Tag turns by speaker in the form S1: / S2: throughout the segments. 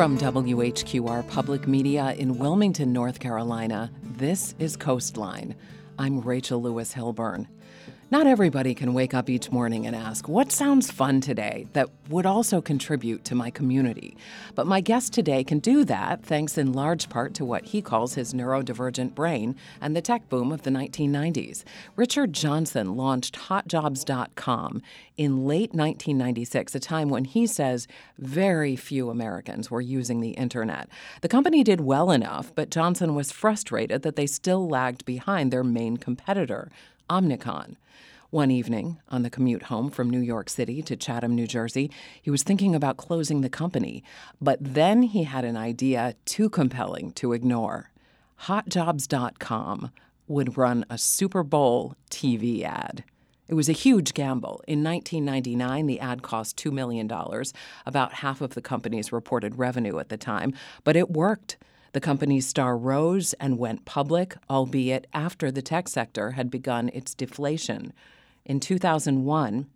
S1: From WHQR Public Media in Wilmington, North Carolina, this is Coastline. I'm Rachel Lewis Hilburn. Not everybody can wake up each morning and ask, What sounds fun today that would also contribute to my community? But my guest today can do that thanks in large part to what he calls his neurodivergent brain and the tech boom of the 1990s. Richard Johnson launched HotJobs.com in late 1996, a time when he says very few Americans were using the internet. The company did well enough, but Johnson was frustrated that they still lagged behind their main competitor, Omnicom. One evening, on the commute home from New York City to Chatham, New Jersey, he was thinking about closing the company. But then he had an idea too compelling to ignore. HotJobs.com would run a Super Bowl TV ad. It was a huge gamble. In 1999, the ad cost $2 million, about half of the company's reported revenue at the time, but it worked. The company's star rose and went public, albeit after the tech sector had begun its deflation. In 2001,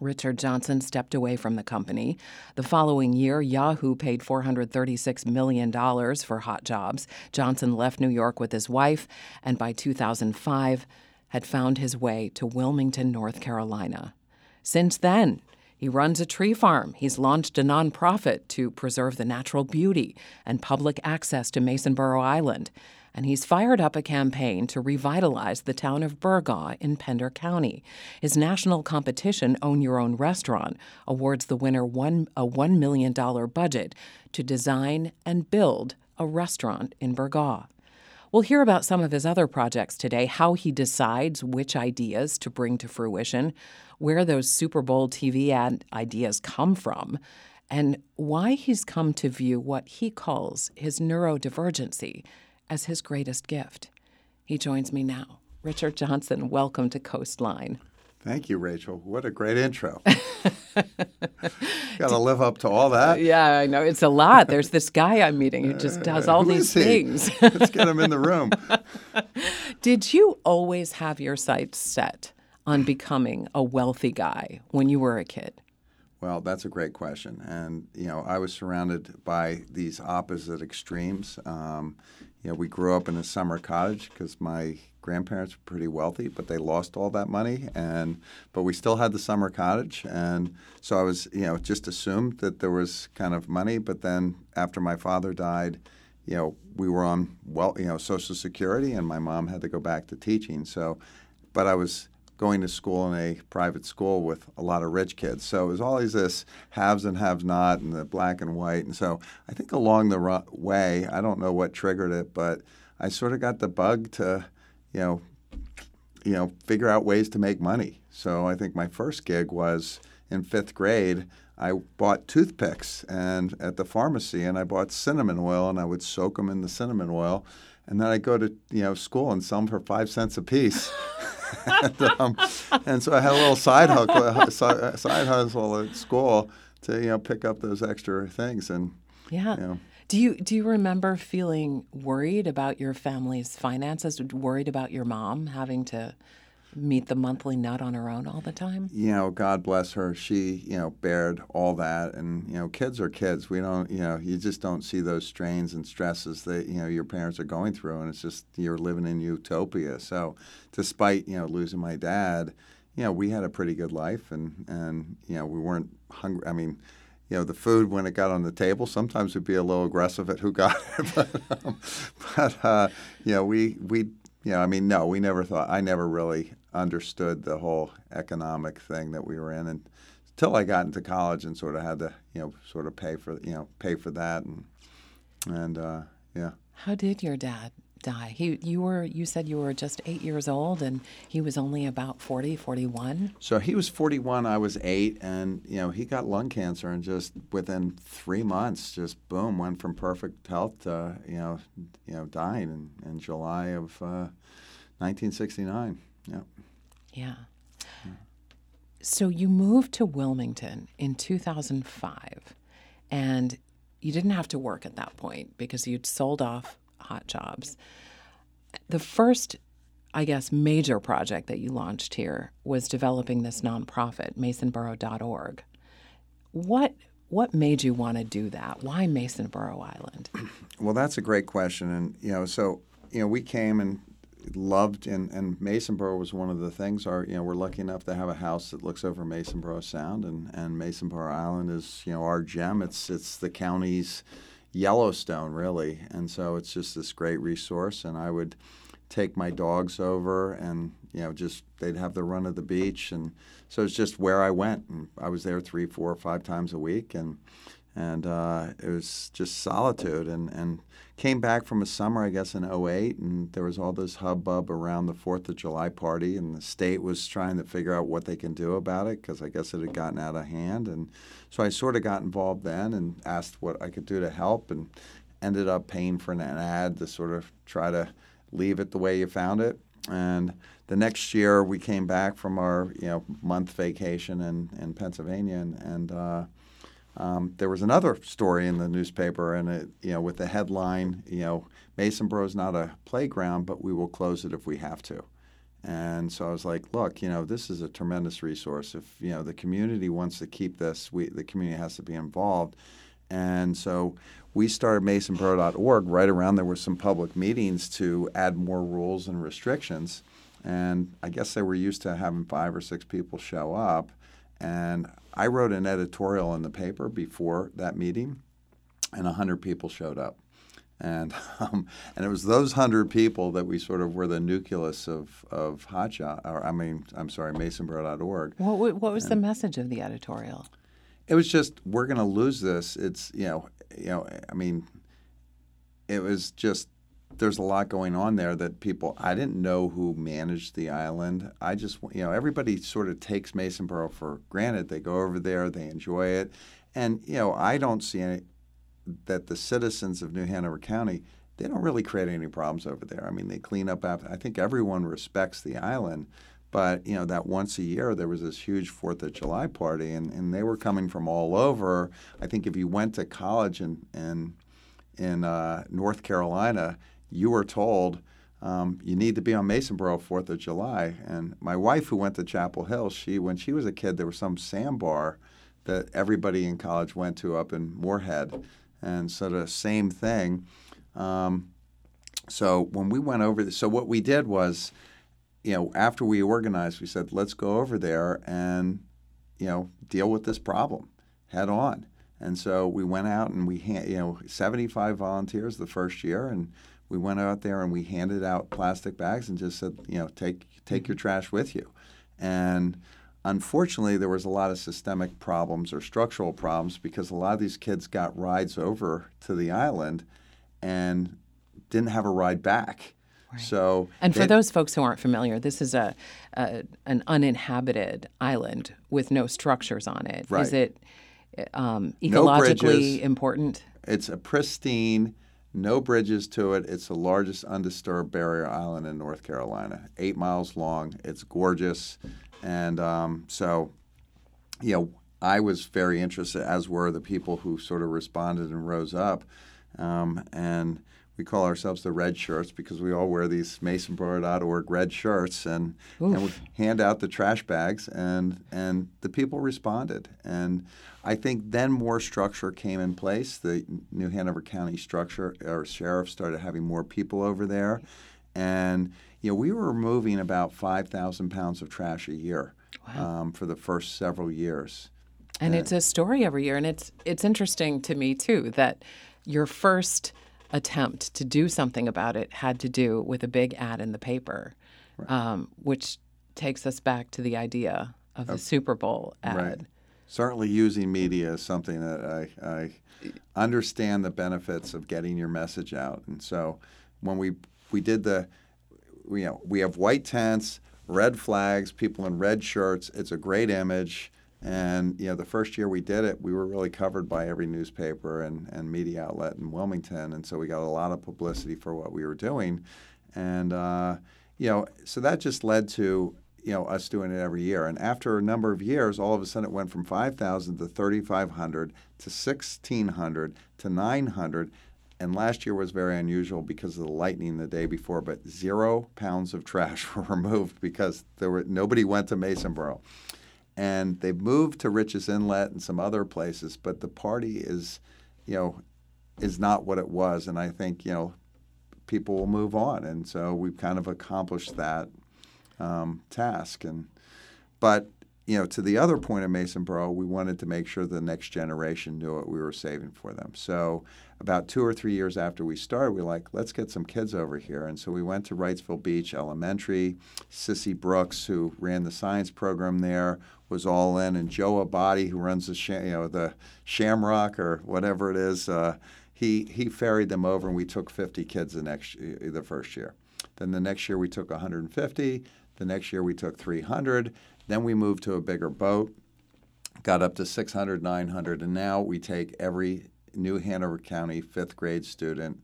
S1: Richard Johnson stepped away from the company. The following year, Yahoo paid $436 million for Hot Jobs. Johnson left New York with his wife, and by 2005, had found his way to Wilmington, North Carolina. Since then, he runs a tree farm. He's launched a nonprofit to preserve the natural beauty and public access to Masonboro Island and he's fired up a campaign to revitalize the town of Burgaw in Pender County. His national competition, Own Your Own Restaurant, awards the winner one, a $1 million budget to design and build a restaurant in Burgaw. We'll hear about some of his other projects today, how he decides which ideas to bring to fruition, where those Super Bowl TV ad ideas come from, and why he's come to view what he calls his neurodivergency as his greatest gift. He joins me now. Richard Johnson, welcome to Coastline.
S2: Thank you, Rachel. What a great intro. Got to live up to all that.
S1: Yeah, I know. It's a lot. There's this guy I'm meeting who just does all
S2: uh,
S1: these things.
S2: Let's get him in the room.
S1: Did you always have your sights set on becoming a wealthy guy when you were a kid?
S2: Well, that's a great question. And, you know, I was surrounded by these opposite extremes. Um, you know, we grew up in a summer cottage because my grandparents were pretty wealthy, but they lost all that money, and but we still had the summer cottage, and so I was, you know, just assumed that there was kind of money. But then after my father died, you know, we were on well, you know, Social Security, and my mom had to go back to teaching. So, but I was going to school in a private school with a lot of rich kids. So it was always this haves and have not and the black and white. And so I think along the way, I don't know what triggered it, but I sort of got the bug to, you know, you know, figure out ways to make money. So I think my first gig was in fifth grade. I bought toothpicks and at the pharmacy, and I bought cinnamon oil, and I would soak them in the cinnamon oil, and then I go to you know school and sell them for five cents a piece. and, um, and, so I had a little side hustle, side hustle at school to you know pick up those extra things and
S1: yeah.
S2: You know.
S1: Do you do you remember feeling worried about your family's finances? Worried about your mom having to meet the monthly nut on her own all the time?
S2: You know, God bless her. She, you know, bared all that. And, you know, kids are kids. We don't, you know, you just don't see those strains and stresses that, you know, your parents are going through. And it's just, you're living in utopia. So, despite, you know, losing my dad, you know, we had a pretty good life and, and you know, we weren't hungry. I mean, you know, the food when it got on the table sometimes would be a little aggressive at who got it, but, um, but uh, you know, we we you know, I mean, no, we never thought. I never really understood the whole economic thing that we were in and until I got into college and sort of had to you know sort of pay for you know pay for that and and uh, yeah.
S1: How did your dad die? He you were you said you were just 8 years old and he was only about 40, 41?
S2: So he was 41, I was 8 and you know, he got lung cancer and just within 3 months just boom went from perfect health to, you know, you know, dying in, in July of uh, 1969. Yeah.
S1: Yeah. Hmm. So you moved to Wilmington in 2005, and you didn't have to work at that point because you'd sold off hot jobs. The first, I guess, major project that you launched here was developing this nonprofit, masonboro.org. What what made you want to do that? Why Masonboro Island?
S2: Well, that's a great question, and you know, so you know, we came and loved and, and Masonboro was one of the things. Our you know we're lucky enough to have a house that looks over Masonboro Sound and and Masonboro Island is you know our gem. It's it's the county's Yellowstone really, and so it's just this great resource. And I would take my dogs over and you know just they'd have the run of the beach and so it's just where I went and I was there three, four, five times a week and and uh, it was just solitude and, and came back from a summer i guess in 08 and there was all this hubbub around the fourth of july party and the state was trying to figure out what they can do about it because i guess it had gotten out of hand and so i sort of got involved then and asked what i could do to help and ended up paying for an ad to sort of try to leave it the way you found it and the next year we came back from our you know month vacation in, in pennsylvania and, and uh, um, there was another story in the newspaper, and it, you know, with the headline, you know, Masonboro is not a playground, but we will close it if we have to. And so I was like, look, you know, this is a tremendous resource. If you know the community wants to keep this, we the community has to be involved. And so we started masonboro.org right around there were some public meetings to add more rules and restrictions. And I guess they were used to having five or six people show up. And I wrote an editorial in the paper before that meeting, and 100 people showed up. And, um, and it was those 100 people that we sort of were the nucleus of, of Hotshot, or I mean, I'm sorry, masonboro.org.
S1: What, what was and the message of the editorial?
S2: It was just, we're going to lose this. It's, you know, you know, I mean, it was just there's a lot going on there that people I didn't know who managed the island. I just you know everybody sort of takes Masonboro for granted. They go over there, they enjoy it, and you know I don't see any that the citizens of New Hanover County they don't really create any problems over there. I mean they clean up after. I think everyone respects the island. But you know that once a year there was this huge Fourth of July party, and, and they were coming from all over. I think if you went to college in in, in uh, North Carolina, you were told um, you need to be on Masonboro Fourth of July. And my wife, who went to Chapel Hill, she when she was a kid, there was some sandbar that everybody in college went to up in Morehead, and so the same thing. Um, so when we went over, so what we did was, you know, after we organized, we said let's go over there and, you know, deal with this problem head on. And so we went out and we, you know, 75 volunteers the first year, and we went out there and we handed out plastic bags and just said, you know, take take your mm-hmm. trash with you. And unfortunately, there was a lot of systemic problems or structural problems because a lot of these kids got rides over to the island and didn't have a ride back. Right. So,
S1: and for those folks who aren't familiar, this is a, a, an uninhabited island with no structures on it.
S2: Right.
S1: Is it um, ecologically
S2: no
S1: important?
S2: It's a pristine no bridges to it. It's the largest undisturbed barrier island in North Carolina, eight miles long. It's gorgeous. And um, so, you know, I was very interested, as were the people who sort of responded and rose up. Um, and we call ourselves the red shirts because we all wear these masonboro.org red shirts and, and we hand out the trash bags and and the people responded. And I think then more structure came in place. The New Hanover County structure our sheriff started having more people over there. And you know we were removing about 5,000 pounds of trash a year wow. um, for the first several years.
S1: And, and it's a story every year. And it's it's interesting to me too that your first attempt to do something about it had to do with a big ad in the paper, right. um, which takes us back to the idea of the Super Bowl ad.
S2: Right. Certainly, using media is something that I, I understand the benefits of getting your message out. And so, when we we did the, we, you know, we have white tents, red flags, people in red shirts. It's a great image. And you know, the first year we did it, we were really covered by every newspaper and, and media outlet in Wilmington, and so we got a lot of publicity for what we were doing. And uh, you know, so that just led to you know us doing it every year. And after a number of years, all of a sudden it went from 5,000 to 3,500 to 1,600 to 900. And last year was very unusual because of the lightning the day before, but zero pounds of trash were removed because there were nobody went to Masonboro. And they've moved to Rich's Inlet and some other places, but the party is, you know, is not what it was, and I think you know people will move on, and so we've kind of accomplished that um, task. And but you know, to the other point of Masonboro, we wanted to make sure the next generation knew what we were saving for them. So about two or three years after we started, we were like, let's get some kids over here. And so we went to Wrightsville Beach Elementary. Sissy Brooks, who ran the science program there, was all in, and Joe Abadi, who runs the you know the Shamrock or whatever it is, uh, he he ferried them over, and we took 50 kids the next the first year. Then the next year we took 150. The next year we took 300. Then we moved to a bigger boat, got up to 600, 900, and now we take every New Hanover County fifth grade student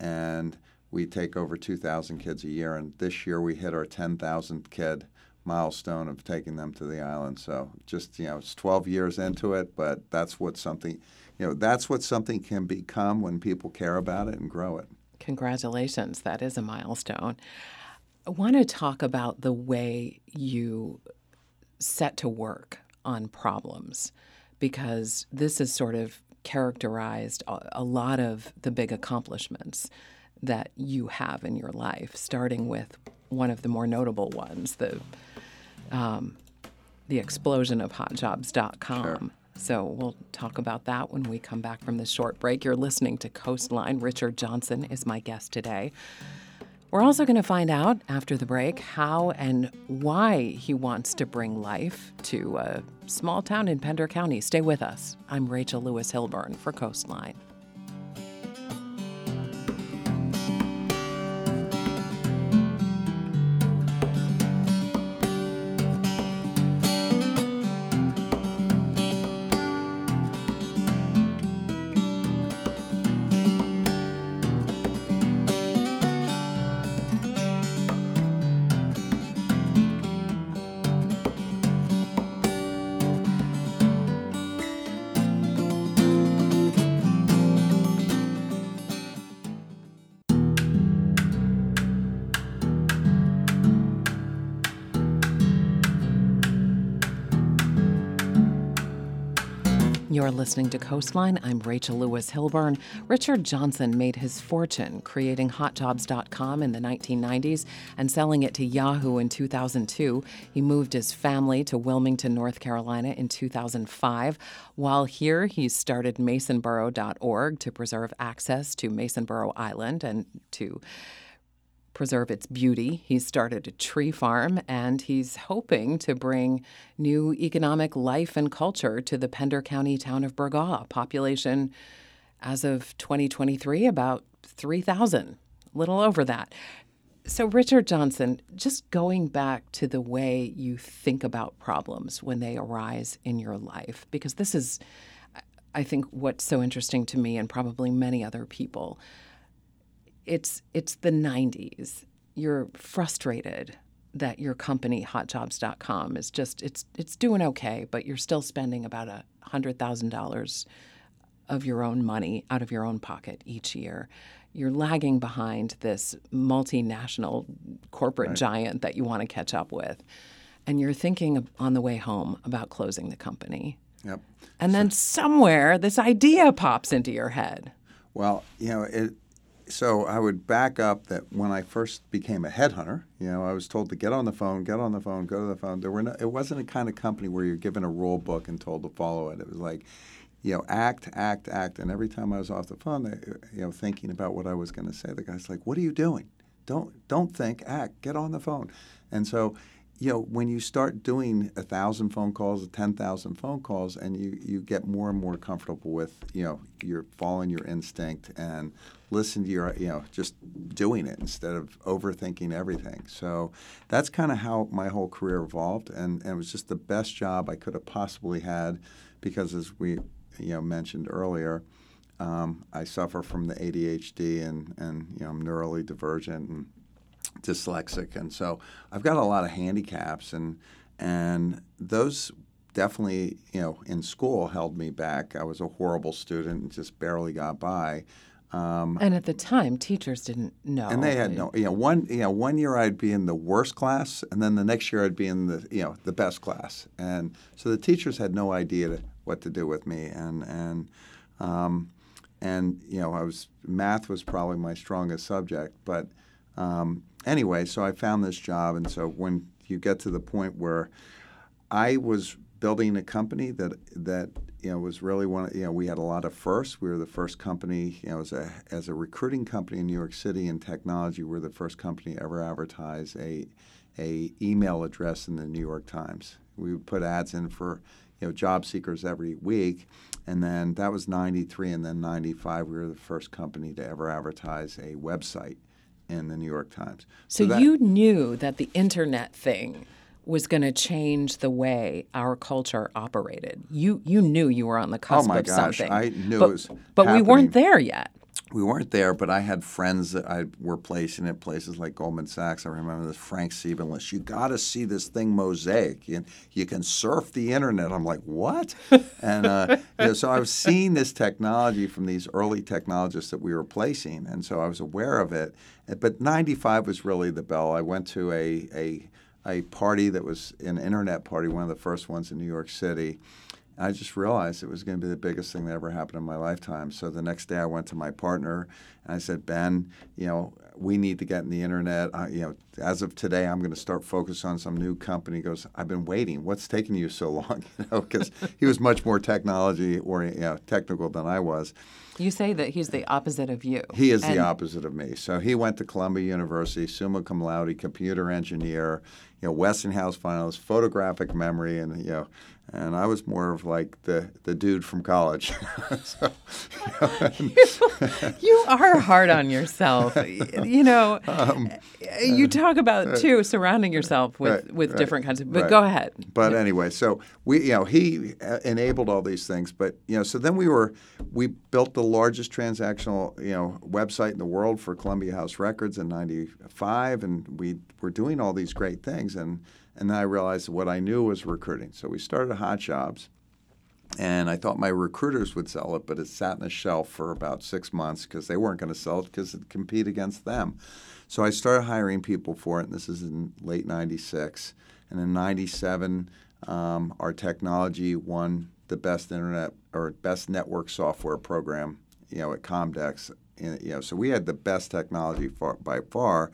S2: and we take over 2,000 kids a year. And this year we hit our 10,000 kid milestone of taking them to the island. So just, you know, it's 12 years into it, but that's what something, you know, that's what something can become when people care about it and grow it.
S1: Congratulations. That is a milestone. I want to talk about the way you set to work on problems because this has sort of characterized a, lot of the big accomplishments that you have in your life, starting with one of the more notable ones, the um, the explosion of hotjobs.com. Sure. So we'll talk about that when we come back from this short break. You're listening to Coastline. Richard Johnson is my guest today. We're also going to find out after the break how and why he wants to bring life to a small town in Pender County. Stay with us. I'm Rachel Lewis Hilburn for Coastline. You're listening to Coastline. I'm Rachel Lewis Hilburn. Richard Johnson made his fortune creating hotjobs.com in the 1990s and selling it to Yahoo in 2002. He moved his family to Wilmington, North Carolina in 2005. While here, he started masonboro.org to preserve access to Masonboro Island and to preserve its beauty. He's started a tree farm and he's hoping to bring new economic life and culture to the Pender County town of Burgaw. Population as of 2023, about 3,000, a little over that. So, Richard Johnson, just going back to the way you think about problems when they arise in your life, because this is, I think, what's so interesting to me and probably many other people it's it's the 90s. You're frustrated that your company hotjobs.com is just it's it's doing okay, but you're still spending about a hundred thousand dollars of your own money out of your own pocket each year. You're lagging behind this multinational corporate right. giant that you want to catch up with. And you're thinking on the way home about closing the company.
S2: Yep.
S1: And so, then somewhere this idea pops into your head.
S2: Well, you know, it, so I would back up that when I first became a headhunter, you know, I was told to get on the phone, get on the phone, go to the phone. There were no, it wasn't a kind of company where you're given a rule book and told to follow it. It was like, you know, act, act, act. And every time I was off the phone, they, you know, thinking about what I was going to say, the guy's like, "What are you doing? Don't don't think, act. Get on the phone." And so you know, when you start doing a thousand phone calls, ten thousand phone calls, and you, you get more and more comfortable with, you know, you're following your instinct and listen to your, you know, just doing it instead of overthinking everything. So that's kind of how my whole career evolved, and, and it was just the best job I could have possibly had, because as we, you know, mentioned earlier, um, I suffer from the ADHD and and you know I'm neurally divergent and dyslexic, and so I've got a lot of handicaps, and and those definitely, you know, in school held me back. I was a horrible student and just barely got by. Um,
S1: and at the time, teachers didn't know.
S2: and they had no, you know, one, you know, one year I'd be in the worst class, and then the next year I'd be in the, you know, the best class, and so the teachers had no idea to, what to do with me, and and um, and you know, I was math was probably my strongest subject, but um, anyway, so I found this job, and so when you get to the point where I was building a company that that you know was really one. Of, you know, we had a lot of firsts. We were the first company, you know, as a as a recruiting company in New York City in technology. We were the first company to ever advertise a a email address in the New York Times. We would put ads in for you know job seekers every week, and then that was '93, and then '95 we were the first company to ever advertise a website in the New York Times.
S1: So, so that, you knew that the internet thing was going to change the way our culture operated. You you knew you were on the cusp
S2: oh my
S1: of
S2: gosh,
S1: something.
S2: I knew
S1: but,
S2: it was
S1: But
S2: happening.
S1: we weren't there yet.
S2: We weren't there, but I had friends that I were placing at places like Goldman Sachs. I remember this Frank Sieben list. You got to see this thing Mosaic. You, you can surf the internet. I'm like, what? and uh, you know, so I was seeing this technology from these early technologists that we were placing, and so I was aware of it. But 95 was really the bell. I went to a, a a party that was an internet party, one of the first ones in New York City. I just realized it was going to be the biggest thing that ever happened in my lifetime. So the next day, I went to my partner and I said, "Ben, you know, we need to get in the internet. Uh, you know, as of today, I'm going to start focus on some new company." He goes, "I've been waiting. What's taking you so long?" You know, because he was much more technology or you know, technical than I was.
S1: You say that he's the opposite of you.
S2: He is and the opposite of me. So he went to Columbia University, summa cum laude, computer engineer, you know, Westinghouse finalist, photographic memory, and you know, and I was more of like the the dude from college. so,
S1: you, know, you, are hard on yourself. you know, um, you talk about uh, too surrounding yourself with right, with right, different kinds of. But right. go ahead.
S2: But anyway, so we, you know, he uh, enabled all these things. But you know, so then we were we built the largest transactional you know website in the world for Columbia House Records in '95, and we were doing all these great things and and then I realized what I knew was recruiting. So we started Hot Jobs, and I thought my recruiters would sell it, but it sat in a shelf for about six months because they weren't going to sell it because it'd compete against them. So I started hiring people for it, and this is in late '96. And in '97, um, our technology won the best internet or best network software program, you know, at Comdex. And, you know, so we had the best technology by far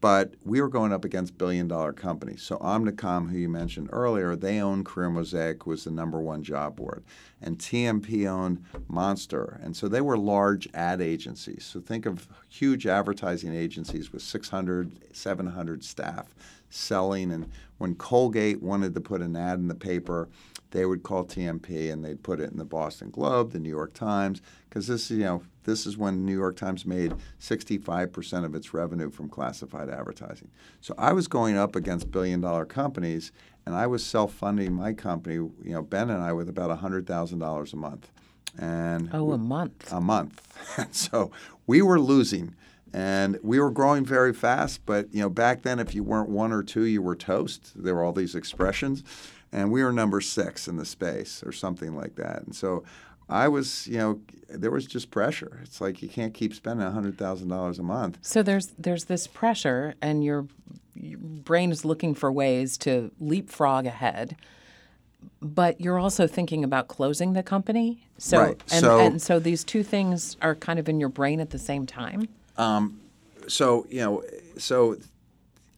S2: but we were going up against billion dollar companies. So Omnicom, who you mentioned earlier, they owned Career Mosaic, was the number one job board. And TMP owned Monster. And so they were large ad agencies. So think of huge advertising agencies with 600, 700 staff selling. And when Colgate wanted to put an ad in the paper, they would call TMP and they'd put it in the Boston Globe, the New York Times, because this, you know, this is when New York Times made 65% of its revenue from classified advertising. So I was going up against billion dollar companies and I was self-funding my company, you know, Ben and I with about $100,000 a month. And
S1: Oh, a month.
S2: A month. so we were losing and we were growing very fast, but you know, back then if you weren't one or two, you were toast. There were all these expressions and we were number 6 in the space or something like that. And so I was, you know, there was just pressure. It's like you can't keep spending hundred thousand dollars a month.
S1: So there's there's this pressure, and your, your brain is looking for ways to leapfrog ahead. But you're also thinking about closing the company. So
S2: right.
S1: and,
S2: so,
S1: and so these two things are kind of in your brain at the same time.
S2: Um, so you know, so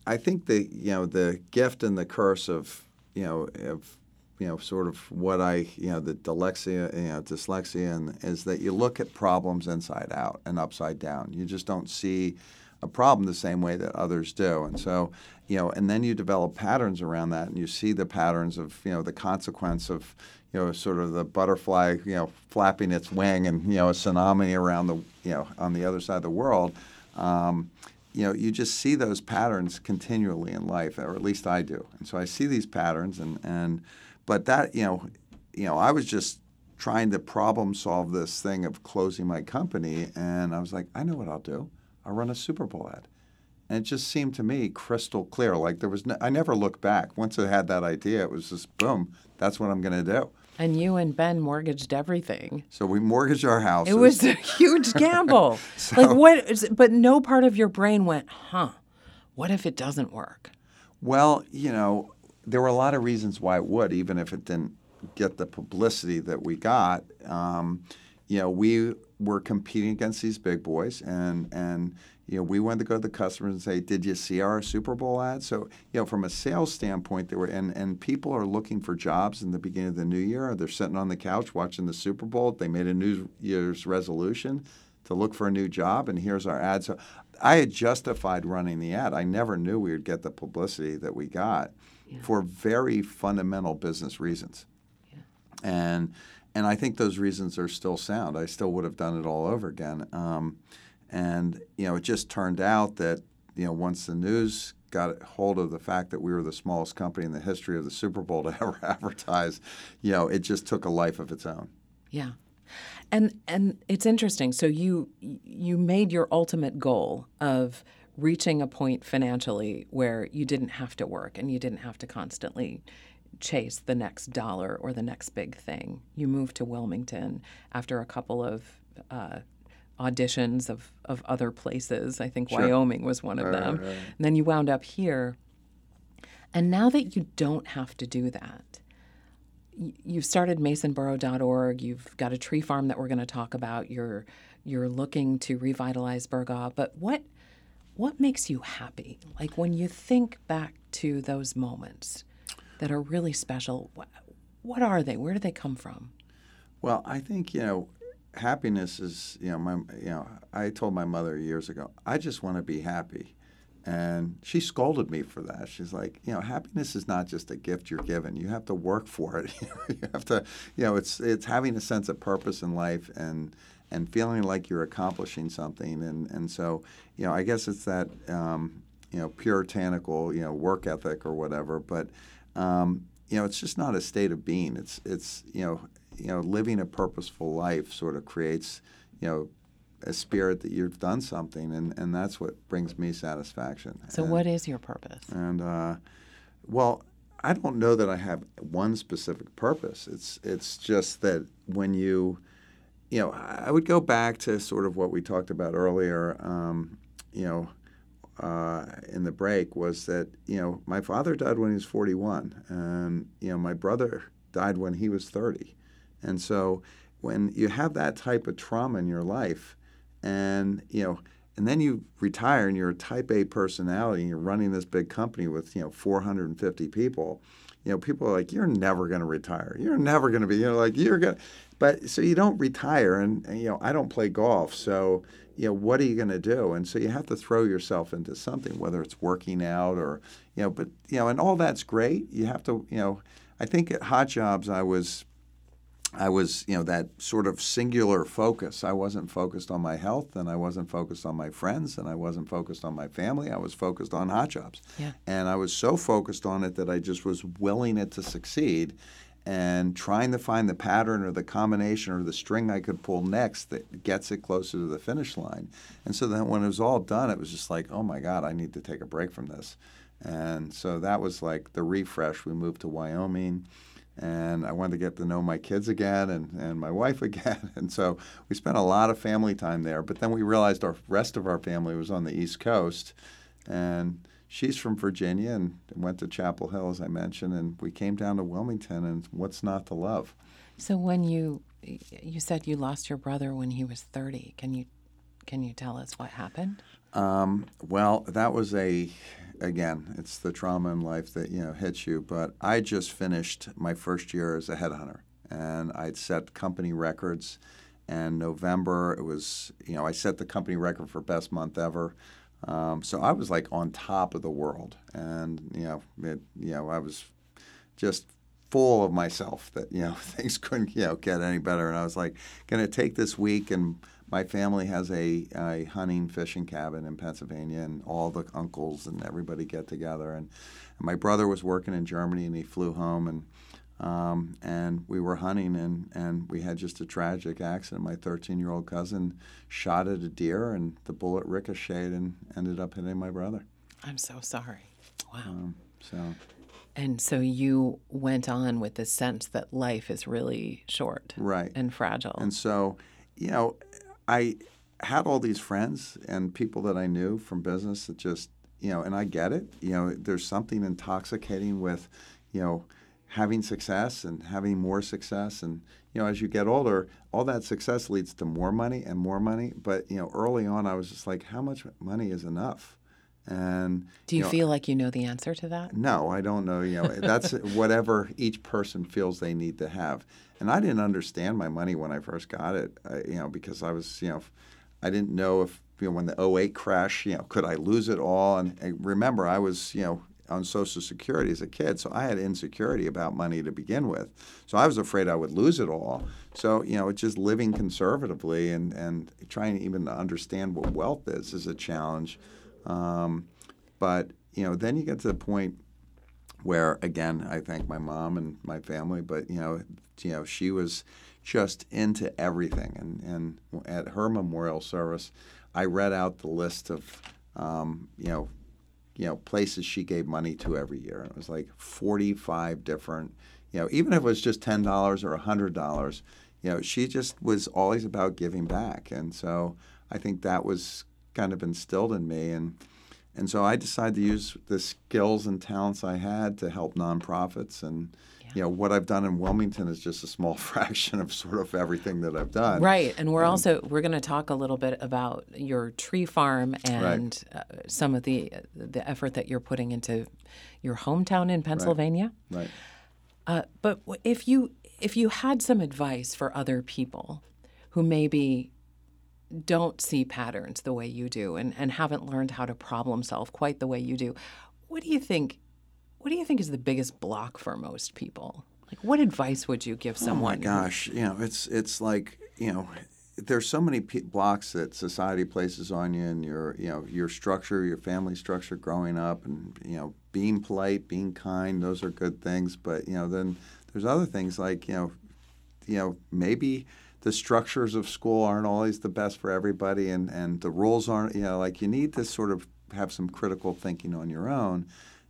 S2: I think the you know the gift and the curse of you know of you know, sort of what I, you know, the dyslexia, you know, dyslexia, and is that you look at problems inside out and upside down. You just don't see a problem the same way that others do, and so, you know, and then you develop patterns around that, and you see the patterns of, you know, the consequence of, you know, sort of the butterfly, you know, flapping its wing, and you know, a tsunami around the, you know, on the other side of the world. Um, you know, you just see those patterns continually in life, or at least I do. And so I see these patterns, and and but that, you know, you know, I was just trying to problem solve this thing of closing my company, and I was like, I know what I'll do. I'll run a Super Bowl ad. And it just seemed to me crystal clear. Like there was, no, I never looked back. Once I had that idea, it was just boom. That's what I'm going to do.
S1: And you and Ben mortgaged everything.
S2: So we mortgaged our house.
S1: It was a huge gamble. so, like what? But no part of your brain went, "Huh? What if it doesn't work?"
S2: Well, you know, there were a lot of reasons why it would, even if it didn't get the publicity that we got. Um, you know, we were competing against these big boys, and and you know, we wanted to go to the customers and say, "Did you see our Super Bowl ad?" So, you know, from a sales standpoint, there were and and people are looking for jobs in the beginning of the new year. They're sitting on the couch watching the Super Bowl. They made a New Year's resolution to look for a new job, and here's our ad. So, I had justified running the ad. I never knew we would get the publicity that we got yeah. for very fundamental business reasons, yeah. and and I think those reasons are still sound. I still would have done it all over again. Um, and you know, it just turned out that you know once the news got hold of the fact that we were the smallest company in the history of the Super Bowl to ever advertise, you know, it just took a life of its own.
S1: Yeah. And and it's interesting. So you you made your ultimate goal of reaching a point financially where you didn't have to work and you didn't have to constantly chase the next dollar or the next big thing. You moved to Wilmington after a couple of uh, auditions of, of other places. I think sure. Wyoming was one of right, them. Right. And then you wound up here. And now that you don't have to do that, you've started masonboro.org. You've got a tree farm that we're going to talk about. You're you're looking to revitalize Burgaw. But what what makes you happy? Like when you think back to those moments that are really special, what, what are they? Where do they come from?
S2: Well, I think you know happiness is, you know, my, you know, I told my mother years ago, I just want to be happy. And she scolded me for that. She's like, you know, happiness is not just a gift you're given. You have to work for it. you have to, you know, it's it's having a sense of purpose in life and and feeling like you're accomplishing something. And and so, you know, I guess it's that, um, you know, puritanical, you know, work ethic or whatever. But um, you know, it's just not a state of being. It's it's you know, you know, living a purposeful life sort of creates, you know, a spirit that you've done something, and, and that's what brings me satisfaction.
S1: So,
S2: and,
S1: what is your purpose?
S2: And uh, well, I don't know that I have one specific purpose. It's it's just that when you, you know, I would go back to sort of what we talked about earlier. Um, you know. Uh, in the break was that you know my father died when he was 41 and you know my brother died when he was 30 and so when you have that type of trauma in your life, and you know, and then you retire and you're a type A personality and you're running this big company with, you know, 450 people, you know, people are like, you're never going to retire. You're never going to be, you know, like you're going but so you don't retire. And, and, you know, I don't play golf. So, you know, what are you going to do? And so you have to throw yourself into something, whether it's working out or, you know, but, you know, and all that's great. You have to, you know, I think at Hot Jobs, I was I was, you know, that sort of singular focus. I wasn't focused on my health, and I wasn't focused on my friends, and I wasn't focused on my family. I was focused on hot jobs,
S1: yeah.
S2: and I was so focused on it that I just was willing it to succeed, and trying to find the pattern or the combination or the string I could pull next that gets it closer to the finish line. And so then, when it was all done, it was just like, oh my God, I need to take a break from this. And so that was like the refresh. We moved to Wyoming and I wanted to get to know my kids again and, and my wife again. And so we spent a lot of family time there. But then we realized our rest of our family was on the East Coast. And she's from Virginia and went to Chapel Hill, as I mentioned. And we came down to Wilmington, and what's not to love?
S1: So when you you said you lost your brother when he was 30, can you can you tell us what happened?
S2: Um, well, that was a again, it's the trauma in life that you know hits you. But I just finished my first year as a headhunter, and I'd set company records. And November, it was you know I set the company record for best month ever. Um, so I was like on top of the world, and you know, it, you know, I was just full of myself that you know things couldn't you know get any better, and I was like, going to take this week and my family has a, a hunting fishing cabin in Pennsylvania, and all the uncles and everybody get together. And, and my brother was working in Germany, and he flew home, and um, and we were hunting, and, and we had just a tragic accident. My 13 year old cousin shot at a deer, and the bullet ricocheted and ended up hitting my brother.
S1: I'm so sorry. Wow. Um,
S2: so.
S1: And so you went on with the sense that life is really short
S2: Right.
S1: and fragile.
S2: And so, you know, I had all these friends and people that I knew from business that just, you know, and I get it. You know, there's something intoxicating with, you know, having success and having more success. And, you know, as you get older, all that success leads to more money and more money. But, you know, early on, I was just like, how much money is enough? And
S1: Do you
S2: know,
S1: feel like you know the answer to that?
S2: no, I don't know. You know, that's whatever each person feels they need to have. And I didn't understand my money when I first got it. I, you know, because I was, you know, I didn't know if you know when the 08 crash, you know, could I lose it all? And, and remember, I was, you know, on Social Security as a kid, so I had insecurity about money to begin with. So I was afraid I would lose it all. So you know, it's just living conservatively and and trying even to understand what wealth is is a challenge. Um, but you know, then you get to the point where again, I thank my mom and my family, but you know, you know, she was just into everything, and and at her memorial service, I read out the list of um, you know, you know, places she gave money to every year, it was like forty-five different. You know, even if it was just ten dollars or hundred dollars, you know, she just was always about giving back, and so I think that was kind of instilled in me, and and so I decided to use the skills and talents I had to help nonprofits. And, you know, what I've done in Wilmington is just a small fraction of sort of everything that I've done.
S1: Right, and we're also we're going to talk a little bit about your tree farm and uh, some of the the effort that you're putting into your hometown in Pennsylvania.
S2: Right.
S1: Uh, but if you if you had some advice for other people who maybe don't see patterns the way you do and, and haven't learned how to problem solve quite the way you do, what do you think? What do you think is the biggest block for most people? Like, what advice would you give someone?
S2: Oh my gosh, you know, it's it's like you know, there's so many p- blocks that society places on you, and your you know your structure, your family structure, growing up, and you know, being polite, being kind, those are good things. But you know, then there's other things like you know, you know, maybe the structures of school aren't always the best for everybody, and and the rules aren't. You know, like you need to sort of have some critical thinking on your own,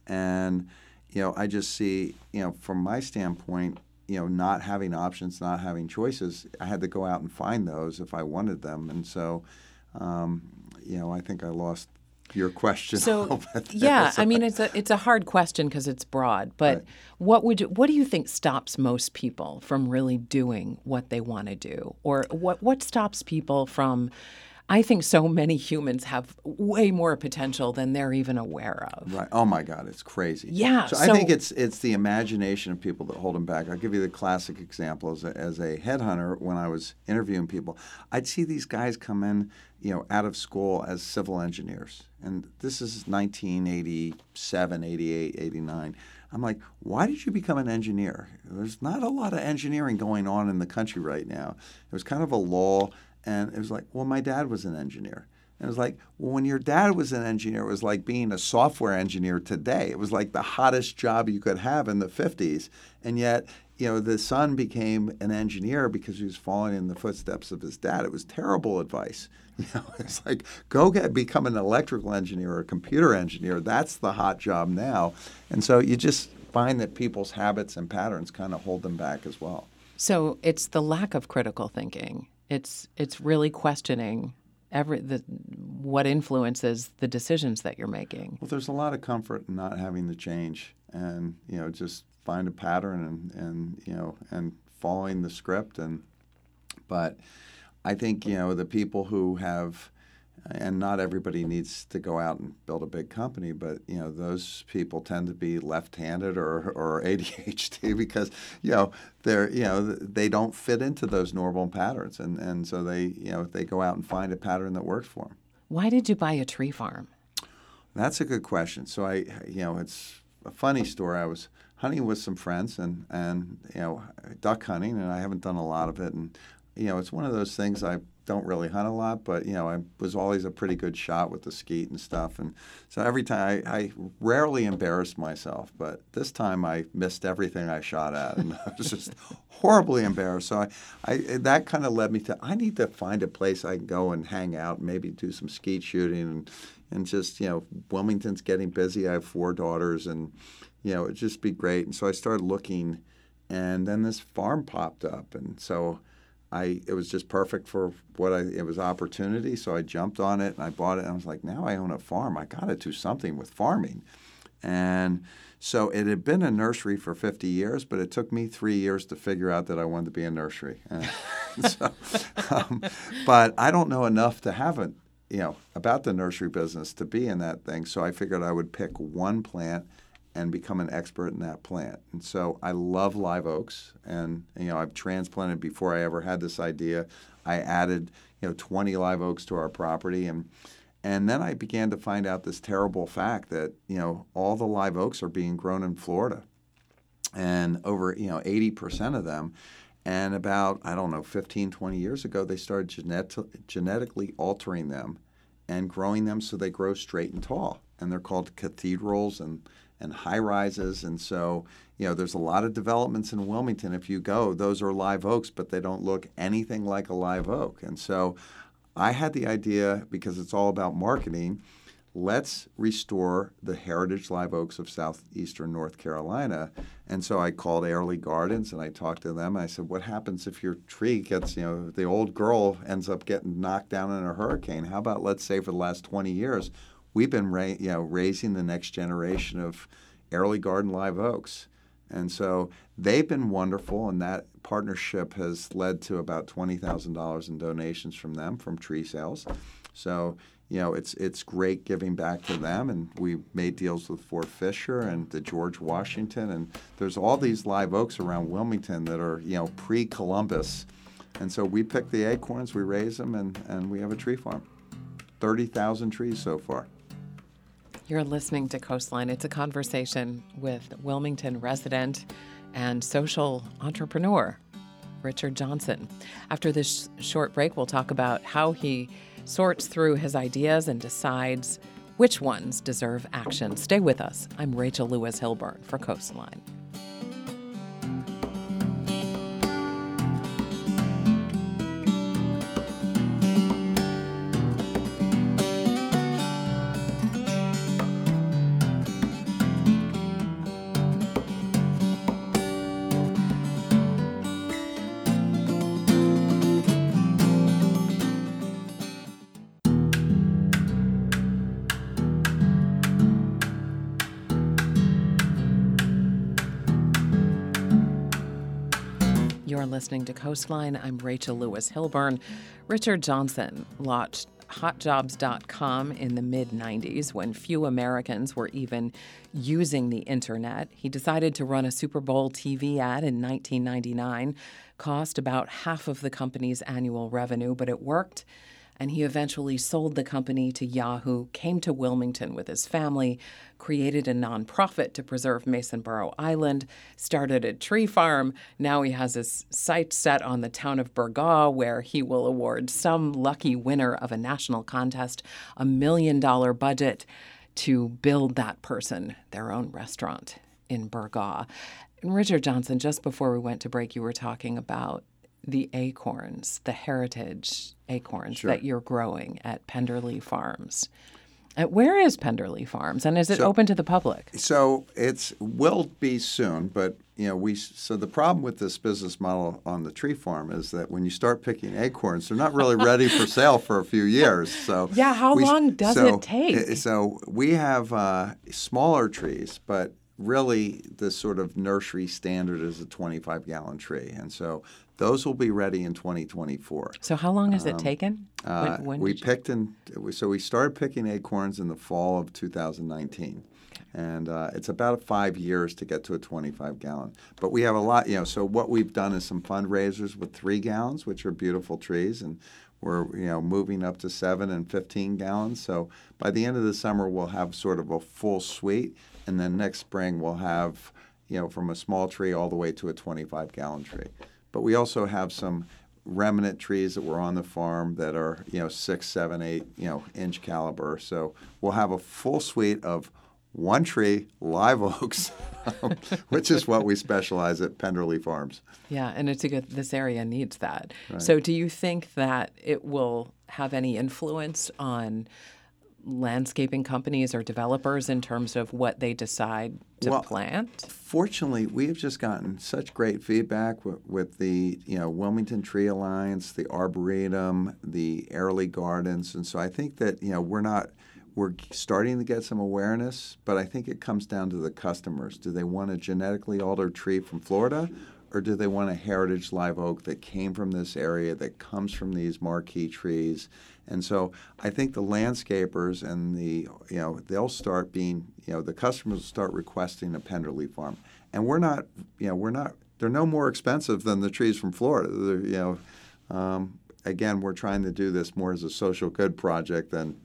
S2: and you know, I just see, you know, from my standpoint, you know, not having options, not having choices, I had to go out and find those if I wanted them. And so, um, you know, I think I lost your question.
S1: So
S2: little bit there.
S1: yeah, I mean it's a it's a hard question because it's broad. But
S2: Right.
S1: what would you, what do you think stops most people from really doing what they want to do, or what what stops people from? I think so many humans have way more potential than they're even aware of.
S2: Right. Oh my God, it's crazy.
S1: Yeah,
S2: So, I think it's it's the imagination of people that hold them back. I'll give you the classic example as a, as a headhunter. When I was interviewing people, I'd see these guys come in, you know, out of school as civil engineers, and this is 1987, 88, 89. I'm like, why did you become an engineer? There's not a lot of engineering going on in the country right now. It was kind of a lull, and it was like, well, my dad was an engineer. And it was like, well, when your dad was an engineer, it was like being a software engineer today. It was like the hottest job you could have in the 50s. And yet, you know, the son became an engineer because he was following in the footsteps of his dad. It was terrible advice. You know, it's like, go get become an electrical engineer or a computer engineer. That's the hot job now. And so you just find that people's habits and patterns kind of hold them back as well.
S1: So it's the lack of critical thinking. It's it's really questioning every the what influences the decisions that you're making.
S2: Well, there's a lot of comfort in not having to change, and you know, just find a pattern and and you know, and following the script. And but I think you know the people who have, and not everybody needs to go out and build a big company, but you know, those people tend to be left-handed or or ADHD because you know they're you know they don't fit into those normal patterns, and and so they you know if they go out and find a pattern that works for them.
S1: Why did you buy a tree farm?
S2: That's a good question. So I, you know, it's a funny story. I was hunting with some friends and and you know duck hunting, and I haven't done a lot of it. And you know, it's one of those things I don't really hunt a lot, but you know, I was always a pretty good shot with the skeet and stuff. And so every time I, I rarely embarrassed myself, but this time I missed everything I shot at, and I was just horribly embarrassed. So I, I that kind of led me to I need to find a place I can go and hang out, maybe do some skeet shooting, and and just you know Wilmington's getting busy. I have four daughters, and you know it'd just be great. And so I started looking, and then this farm popped up, and so I it was just perfect for what I it was opportunity. So I jumped on it and I bought it. And I was like, now I own a farm. I got to do something with farming, and so it had been a nursery for 50 years, but it took me three years to figure out that I wanted to be a nursery. so, um, but I don't know enough to have it you know, about the nursery business to be in that thing. So I figured I would pick one plant and become an expert in that plant. And so I love live oaks, and you know, I've transplanted before I ever had this idea. I added, you know, 20 live oaks to our property, and and then I began to find out this terrible fact that you know all the live oaks are being grown in Florida, and over you know 80 percent of them. And about, I don't know, 15, 20 years ago, they started genet- genetically altering them and growing them so they grow straight and tall. And they're called cathedrals and, and high rises. And so, you know, there's a lot of developments in Wilmington. If you go, those are live oaks, but they don't look anything like a live oak. And so I had the idea, because it's all about marketing, let's restore the heritage live oaks of southeastern North Carolina. And so I called Airlie Gardens and I talked to them. I said, "What happens if your tree gets, you know, the old girl ends up getting knocked down in a hurricane? How about let's say for the last 20 years, we've been, ra- you know, raising the next generation of Airlie Garden live oaks." And so they've been wonderful, and that partnership has led to about $20,000 in donations from them from tree sales. So you know, it's it's great giving back to them. And we made deals with Fort Fisher and the George Washington, and there's all these live oaks around Wilmington that are you know pre-Columbus, and so we pick the acorns, we raise them, and and we have a tree farm. Thirty thousand trees so far.
S1: You're listening to Coastline. It's a conversation with Wilmington resident and social entrepreneur Richard Johnson. After this short break, we'll talk about how he sorts through his ideas and decides which ones deserve action. Stay with us. I'm Rachel Lewis Hilburn for Coastline. Listening to Coastline. I'm Rachel Lewis Hilburn. Richard Johnson launched hotjobs.com in the mid 90s when few Americans were even using the internet. He decided to run a Super Bowl TV ad in 1999, cost about half of the company's annual revenue, but it worked and he eventually sold the company to Yahoo, came to Wilmington with his family, created a nonprofit to preserve Masonboro Island, started a tree farm. Now he has his sights set on the town of Burgaw, where he will award some lucky winner of a national contest a million dollar budget to build that person their own restaurant in Burgaw. And Richard Johnson, just before we went to break, you were talking about the acorns, the heritage acorns
S2: Sure.
S1: that you're growing at Penderlea Farms. Uh, where is Penderlea Farms, and is it
S2: So-
S1: open to the public?
S2: So it's will be soon, but you know we. So the problem with this business model on the tree farm is that when you start picking acorns, they're not really ready for sale for a few years. So
S1: Yeah, how
S2: we-
S1: long does
S2: so-
S1: it take?
S2: So we have uh, smaller trees, but really the sort of nursery standard is a 25 gallon tree, and so those will be ready in 2024.
S1: So how long has it taken?
S2: Uh,
S1: when
S2: we picked in, so we started picking acorns in the fall of 2019. And uh, it's about five years to get to a 25 gallon. But we have a lot, you know, so what we've done is some fundraisers with three gallons, which are beautiful trees. And we're, you know, moving up to seven and 15 gallons. So by the end of the summer, we'll have sort of a full suite. And then next spring, we'll have, you know, from a small tree all the way to a 25 gallon tree. But we also have some remnant trees that were on the farm that are you know six, seven, eight you know inch caliber. So we'll have a full suite of one tree live oaks, which is what we specialize at Penderlea Farms.
S1: Yeah, and it's a good. This area needs that. So, do you think that it will have any influence on landscaping companies or developers in terms of what they decide to
S2: Well,
S1: plant?
S2: Fortunately, we've just gotten such great feedback with, with the you know Wilmington Tree Alliance, the Arboretum, the Airlie Gardens, and so I think that you know we're not we're starting to get some awareness, but I think it comes down to the customers. Do they want a genetically altered tree from Florida, or do they want a heritage live oak that came from this area that comes from these marquee trees? And so I think the landscapers and the you know they'll start being you know the customers will start requesting a Penderlea farm, and we're not you know we're not they're no more expensive than the trees from Florida. They're, you know. Um, again, we're trying to do this more as a social good project than,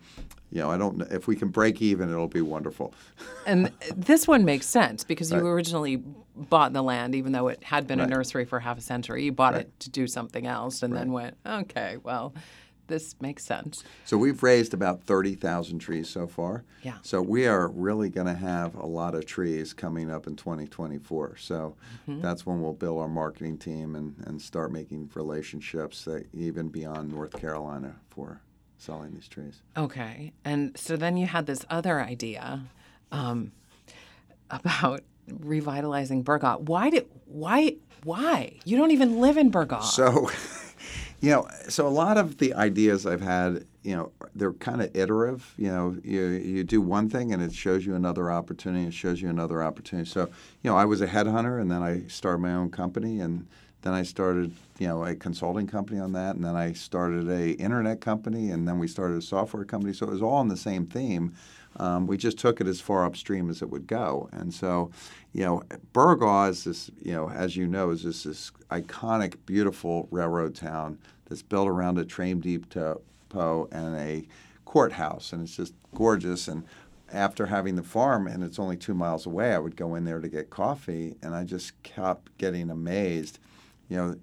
S2: you know, I don't. know If we can break even, it'll be wonderful.
S1: And this one makes sense because you
S2: Right.
S1: originally bought the land, even though it had been a nursery for half a century. You bought
S2: Right.
S1: it to do something else and then went, okay, well, this makes sense.
S2: So we've raised about thirty thousand trees so far.
S1: Yeah.
S2: So we are really going to have a lot of trees coming up in 2024. So
S1: Mm-hmm.
S2: that's when we'll build our marketing team and, and start making relationships that even beyond North Carolina for selling these trees.
S1: Okay. And so then you had this other idea um, about revitalizing Burgaw. Why did, why, why? You don't even live in Burgaw.
S2: So, you know, so a lot of the ideas I've had, you know, they're kind of iterative. You know, you you do one thing and it shows you another opportunity. It shows you another opportunity. So, you know, I was a headhunter and then I started my own company and then I started, you know, a consulting company on that, and then I started a internet company, and then we started a software company. So it was all on the same theme. Um, we just took it as far upstream as it would go, and so, you know, Burgaw is this, you know, as you know, is this, this iconic, beautiful railroad town that's built around a train depot and a courthouse, and it's just gorgeous. And after having the farm, and it's only two miles away, I would go in there to get coffee, and I just kept getting amazed, you know,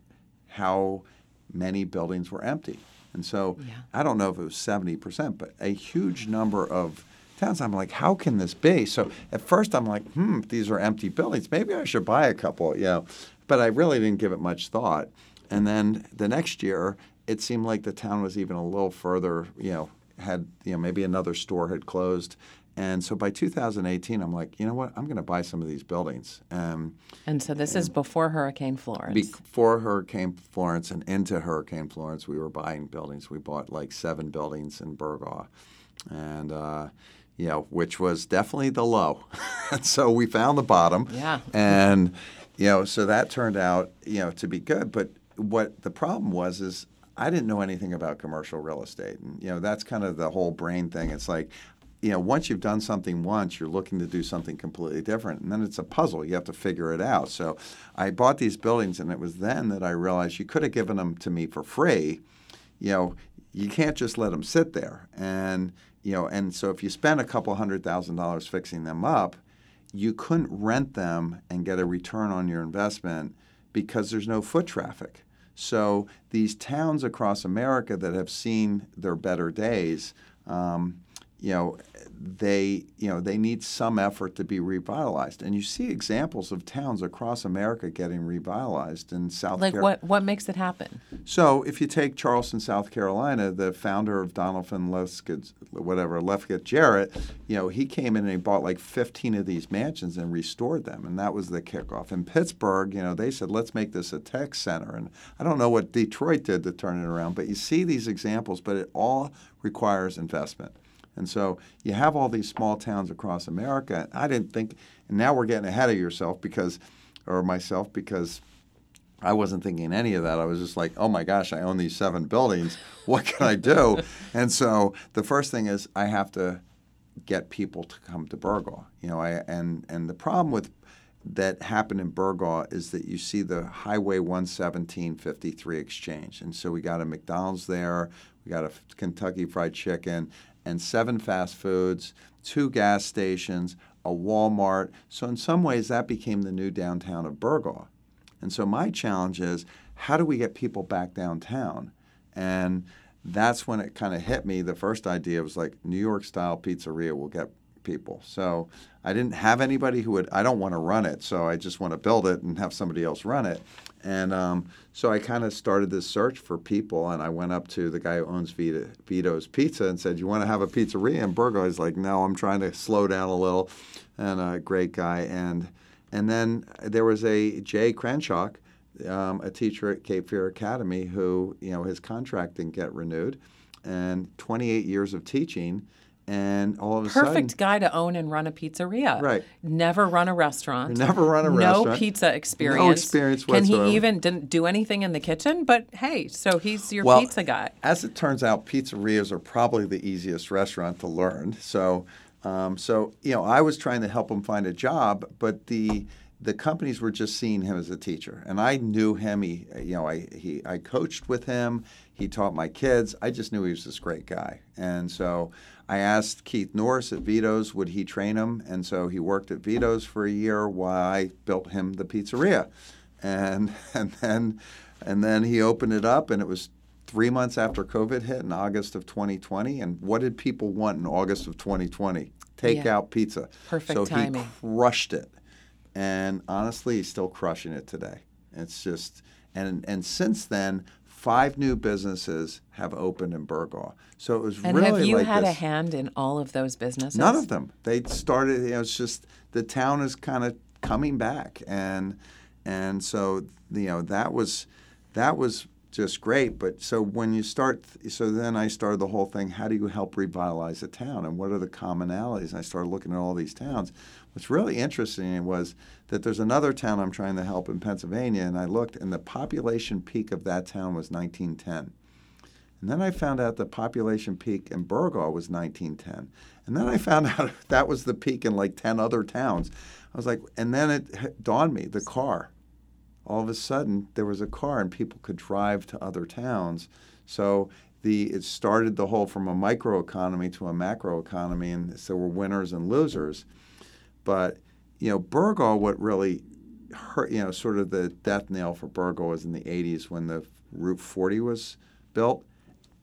S2: how many buildings were empty. And so
S1: Yeah.
S2: I don't know if it was 70%, but a huge number of towns. I'm like, how can this be? So at first I'm like, hmm, these are empty buildings. Maybe I should buy a couple, you know. But I really didn't give it much thought. And then the next year, it seemed like the town was even a little further, you know, had, you know, maybe another store had closed. And so by 2018, I'm like, you know what? I'm going to buy some of these buildings. Um,
S1: and so this is before Hurricane Florence.
S2: before Hurricane Florence and into Hurricane Florence, we were buying buildings. We bought like seven buildings in Burgaw, and uh, you know, which was definitely the low. and so we found the bottom.
S1: Yeah.
S2: And you know, so that turned out you know to be good. But what the problem was is I didn't know anything about commercial real estate, and you know that's kind of the whole brain thing. It's like you know, once you've done something once, you're looking to do something completely different. And then it's a puzzle. You have to figure it out. So I bought these buildings, and it was then that I realized you could have given them to me for free. You know, you can't just let them sit there. And, you know, and so if you spend a couple hundred thousand dollars fixing them up, you couldn't rent them and get a return on your investment because there's no foot traffic. So these towns across America that have seen their better days, um, you know, they you know they need some effort to be revitalized, and you see examples of towns across America getting revitalized in South. Carolina.
S1: Like
S2: Car-
S1: what what makes it happen?
S2: So if you take Charleston, South Carolina, the founder of Donaldson Lefkett, whatever Lefkett Jarrett, you know, he came in and he bought like 15 of these mansions and restored them, and that was the kickoff. In Pittsburgh, you know, they said let's make this a tech center, and I don't know what Detroit did to turn it around, but you see these examples, but it all requires investment. And so you have all these small towns across America. I didn't think, and now we're getting ahead of yourself because, or myself because I wasn't thinking any of that. I was just like, oh my gosh, I own these seven buildings. What can I do? and so the first thing is I have to get people to come to Burgaw. You know, I and and the problem with that happened in Burgaw is that you see the Highway 11753 exchange. And so we got a McDonald's there, we got a Kentucky Fried Chicken, and seven fast foods, two gas stations, a Walmart. So in some ways that became the new downtown of Burgaw. And so my challenge is how do we get people back downtown? And that's when it kind of hit me. The first idea was like New York style pizzeria will get people. So I didn't have anybody who would. I don't want to run it, so I just want to build it and have somebody else run it. And um, so I kind of started this search for people, and I went up to the guy who owns Vito, Vito's Pizza and said, "You want to have a pizzeria in Burgaw?" He's like, "No, I'm trying to slow down a little." And a great guy, and and then there was a Jay Crenshaw, um, a teacher at Cape Fear Academy, who you know his contract didn't get renewed, and 28 years of teaching and all of a
S1: Perfect
S2: sudden,
S1: guy to own and run a pizzeria.
S2: Right.
S1: Never run a restaurant.
S2: Never run a
S1: no
S2: restaurant.
S1: No pizza experience.
S2: No experience
S1: Can
S2: whatsoever.
S1: he even didn't do anything in the kitchen? But hey, so he's your
S2: Well,
S1: pizza guy.
S2: As it turns out, pizzerias are probably the easiest restaurant to learn. So, um, so you know, I was trying to help him find a job, but the the companies were just seeing him as a teacher, and I knew him. He, you know, I he I coached with him. He taught my kids. I just knew he was this great guy, and so I asked Keith Norris at Vito's would he train him, and so he worked at Vito's for a year while I built him the pizzeria, and and then and then he opened it up, and it was three months after COVID hit in August of 2020. And what did people want in August of 2020? Takeout
S1: Yeah.
S2: pizza.
S1: Perfect
S2: so
S1: timing.
S2: he crushed it, and honestly, he's still crushing it today. It's just and and since then. Five new businesses have opened in Burgaw, so it was
S1: And
S2: really
S1: have you
S2: like
S1: had
S2: this.
S1: a hand in all of those businesses?
S2: None of them. They started. You know, it's just the town is kind of coming back, and and so you know that was that was just great. But so when you start, so then I started the whole thing. How do you help revitalize a town, and what are the commonalities? And I started looking at all these towns. What's really interesting was that there's another town I'm trying to help in Pennsylvania, and I looked, and the population peak of that town was 1910. And then I found out the population peak in Burgaw was 1910. And then I found out that was the peak in like 10 other towns. I was like, and then it dawned me the car. All of a sudden, there was a car and people could drive to other towns. So the it started the whole from a microeconomy to a macroeconomy, and so we're winners and losers. But you know, Burgaw, what really hurt, you know, sort of the death nail for Burgaw was in the 80s when the Route 40 was built,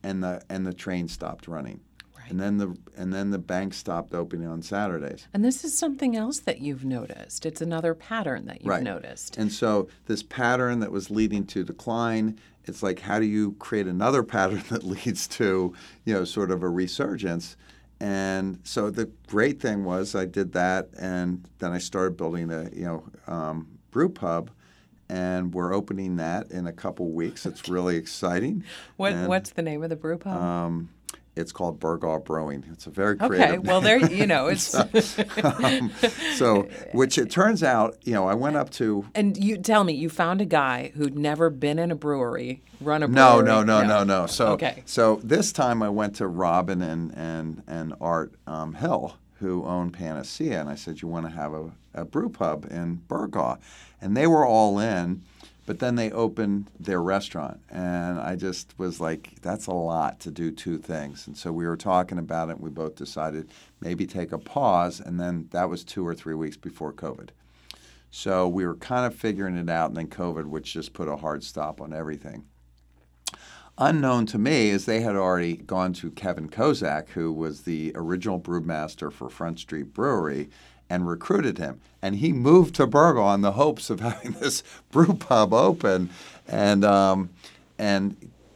S2: and the and the train stopped running,
S1: Right.
S2: and then the and then the bank stopped opening on Saturdays.
S1: And this is something else that you've noticed. It's another pattern that you've
S2: Right.
S1: noticed.
S2: And so this pattern that was leading to decline, it's like how do you create another pattern that leads to, you know, sort of a resurgence? And so the great thing was I did that, and then I started building a, you know, um, brew pub, and we're opening that in a couple weeks. It's really exciting.
S1: What
S2: And,
S1: what's the name of the brew pub?
S2: um, it's called Burgaw Brewing. It's a very creative.
S1: okay, well there you know it's
S2: um, so, which it turns out, you know, I went up to
S1: And you tell me, you found a guy who'd never been in a brewery, run a
S2: No,
S1: brewery.
S2: no, no, no, no. So,
S1: Okay.
S2: so this time I went to Robin and and and Art um, Hill, who own Panacea, and I said, "You want to have a, a brew pub in Burgaw?" And they were all in, but then they opened their restaurant, and I just was like, "That's a lot to do two things." And so we were talking about it. and We both decided maybe take a pause, and then that was two or three weeks before COVID. So we were kind of figuring it out, and then COVID, which just put a hard stop on everything unknown to me is they had already gone to Kevin Kozak, who was the original brewmaster for Front Street Brewery, and recruited him. And he moved to Burgaw on the hopes of having this brew pub open, and um, and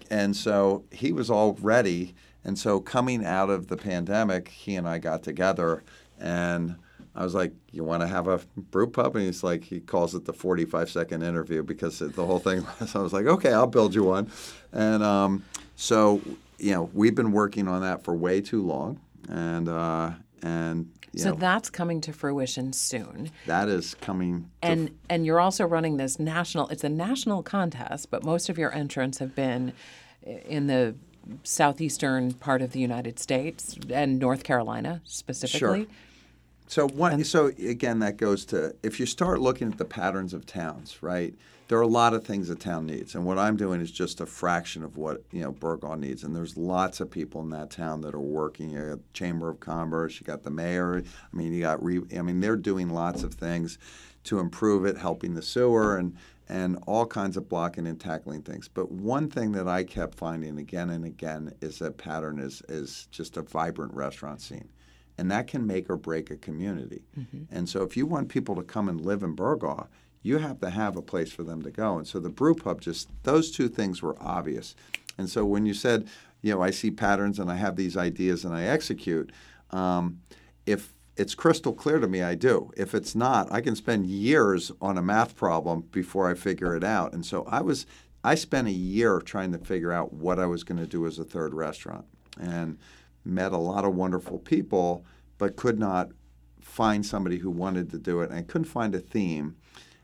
S2: and so he was all ready. And so coming out of the pandemic, he and I got together, and I was like, "You want to have a brew pub?" And he's like, he calls it the 45 second interview because the whole thing was. I was like, "Okay, I'll build you one." And um, so, you know, we've been working on that for way too long, and uh, and
S1: So
S2: know,
S1: that's coming to fruition soon.
S2: that is coming.
S1: And and you're also running this national it's a national contest, but most of your entrants have been in the southeastern part of the United States and North Carolina specifically. Sure.
S2: So one, so again, that goes to if you start looking at the patterns of towns, right? There are a lot of things a town needs, and what I'm doing is just a fraction of what you know Burgaw needs. And there's lots of people in that town that are working. You got Chamber of Commerce, you got the mayor. I mean, you got re, I mean, they're doing lots of things to improve it, helping the sewer and and all kinds of blocking and tackling things. But one thing that I kept finding again and again is that pattern is is just a vibrant restaurant scene and that can make or break a community. Mm-hmm. And so, if you want people to come and live in Burgaw, you have to have a place for them to go. And so, the brew pub just those two things were obvious. And so, when you said, you know, I see patterns and I have these ideas and I execute, um, if it's crystal clear to me I do. If it's not, I can spend years on a math problem before I figure it out. And so I was I spent a year trying to figure out what I was going to do as a third restaurant and met a lot of wonderful people but could not find somebody who wanted to do it and couldn't find a theme.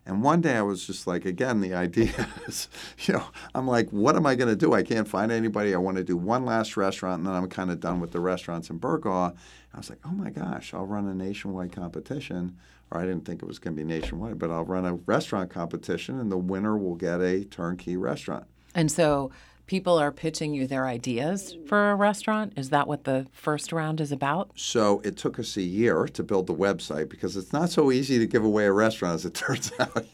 S2: And one day I was just like, again, the idea is, you know, I'm like, what am I going to do? I can't find anybody. I want to do one last restaurant, and then I'm kind of done with the restaurants in Burgaw. I was like, oh my gosh, I'll run a nationwide competition. Or I didn't think it was going to be nationwide, but I'll run a restaurant competition, and the winner will get a turnkey restaurant.
S1: And so people are pitching you their ideas for a restaurant. Is that what the first round is about?
S2: So it took us a year to build the website because it's not so easy to give away a restaurant as it turns out.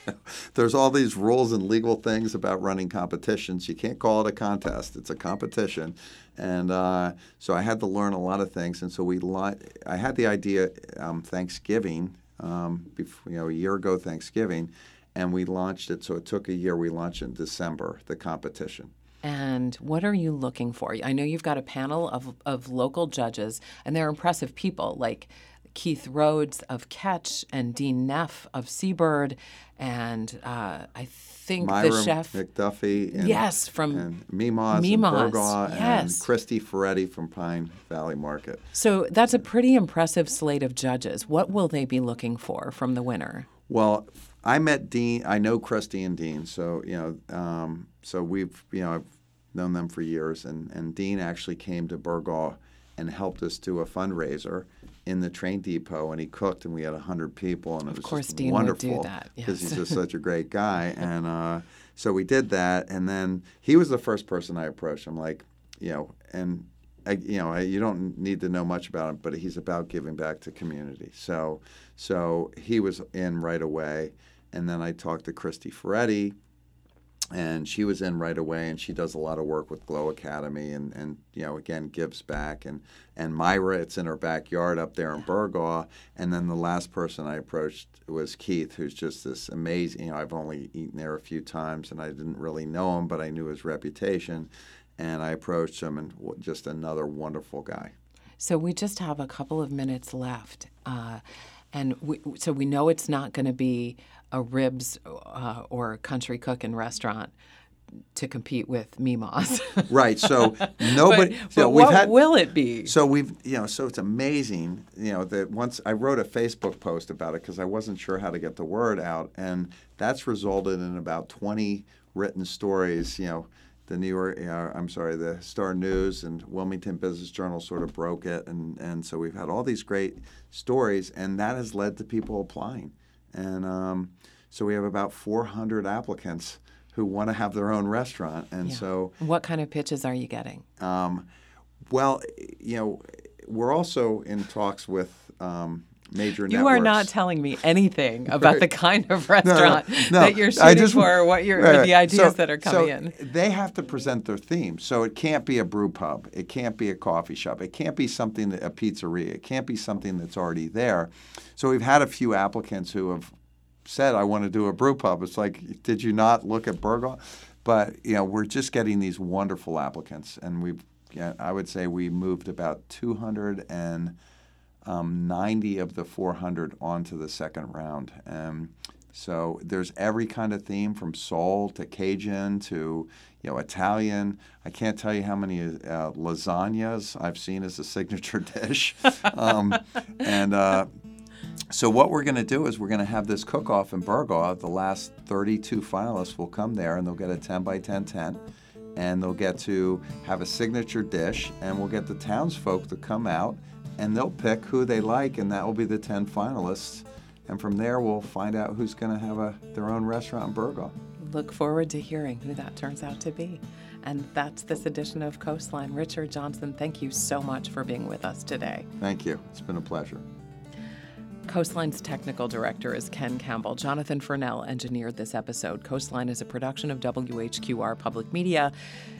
S2: There's all these rules and legal things about running competitions. You can't call it a contest; it's a competition. And uh, so I had to learn a lot of things. And so we, li- I had the idea um, Thanksgiving, um, before, you know, a year ago Thanksgiving, and we launched it. So it took a year. We launched in December the competition.
S1: And what are you looking for? I know you've got a panel of, of local judges, and they're impressive people like Keith Rhodes of Catch and Dean Neff of Seabird, and uh, I think
S2: Myra
S1: the chef.
S2: McDuffie. And,
S1: Yes, from
S2: and Mimas,
S1: Mimas,
S2: and Burgaw
S1: yes.
S2: and Christy Ferretti from Pine Valley Market.
S1: So that's a pretty impressive slate of judges. What will they be looking for from the winner?
S2: Well, I met Dean. I know Christy and Dean, so you know, um, so we've you know I've known them for years, and and Dean actually came to Burgaw and helped us do a fundraiser in the train depot, and he cooked, and we had hundred people, and it was
S1: course
S2: just
S1: Dean would do
S2: wonderful
S1: that,
S2: because
S1: yes.
S2: he's just such a great guy, and uh, so we did that, and then he was the first person I approached. I'm like, you know, and I, you know, I, you don't need to know much about him, but he's about giving back to community. So, so he was in right away, and then I talked to Christy Ferretti, and she was in right away, and she does a lot of work with Glow Academy, and and you know, again, gives back, and and Myra, it's in her backyard up there in Burgaw, and then the last person I approached was Keith, who's just this amazing. You know, I've only eaten there a few times, and I didn't really know him, but I knew his reputation and I approached him, and just another wonderful guy.
S1: So we just have a couple of minutes left, uh, and we, so we know it's not going to be a ribs uh, or a country cooking restaurant to compete with Mimos.
S2: Right. So nobody.
S1: but
S2: so
S1: but what
S2: had.
S1: will it be?
S2: So we've, you know, so it's amazing, you know, that once I wrote a Facebook post about it because I wasn't sure how to get the word out, and that's resulted in about 20 written stories, you know. The New York, uh, I'm sorry, the Star News and Wilmington Business Journal sort of broke it, and, and so we've had all these great stories, and that has led to people applying, and um, so we have about 400 applicants who want to have their own restaurant, and
S1: Yeah.
S2: so
S1: what kind of pitches are you getting?
S2: um, well, you know, we're also in talks with um, major
S1: You
S2: networks.
S1: are not telling me anything about the kind of restaurant
S2: no,
S1: that you're shooting
S2: just-
S1: for, or what you're,
S2: Right,
S1: or
S2: right.
S1: the ideas
S2: So-
S1: that are coming
S2: so
S1: in.
S2: They have to present their theme. So it can't be a brew pub. It can't be a coffee shop. It can't be something that a pizzeria. It can't be something that's already there. So we've had a few applicants who have said, "I want to do a brew pub." It's like, did you not look at Burgaw? But you know, we're just getting these wonderful applicants, and we've. Yeah, I would say we moved about 200 and um, 90 of the 400 onto the second round. Um, so there's every kind of theme from soul to Cajun to you know Italian. I can't tell you how many uh, lasagnas I've seen as a signature dish. um, and uh, so what we're going to do is we're going to have this cook-off in Burgaw. Uh, the last 32 finalists will come there and they'll get a 10 by 10 tent and they'll get to have a signature dish and we'll get the townsfolk to come out and they'll pick who they like and that will be the 10 finalists and from there we'll find out who's going to have a, their own restaurant in Burgaw.
S1: Look forward to hearing who that turns out to be. And that's this edition of Coastline. Richard Johnson, thank you so much for being with us today.
S2: Thank you. It's been a pleasure.
S1: Coastline's technical director is Ken Campbell. Jonathan Furnell engineered this episode. Coastline is a production of WHQR Public Media.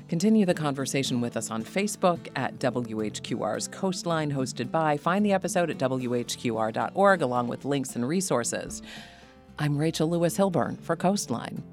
S1: Continue the conversation with us on Facebook at WHQR's Coastline, hosted by. Find the episode at WHQR.org along with links and resources. I'm Rachel Lewis Hilburn for Coastline.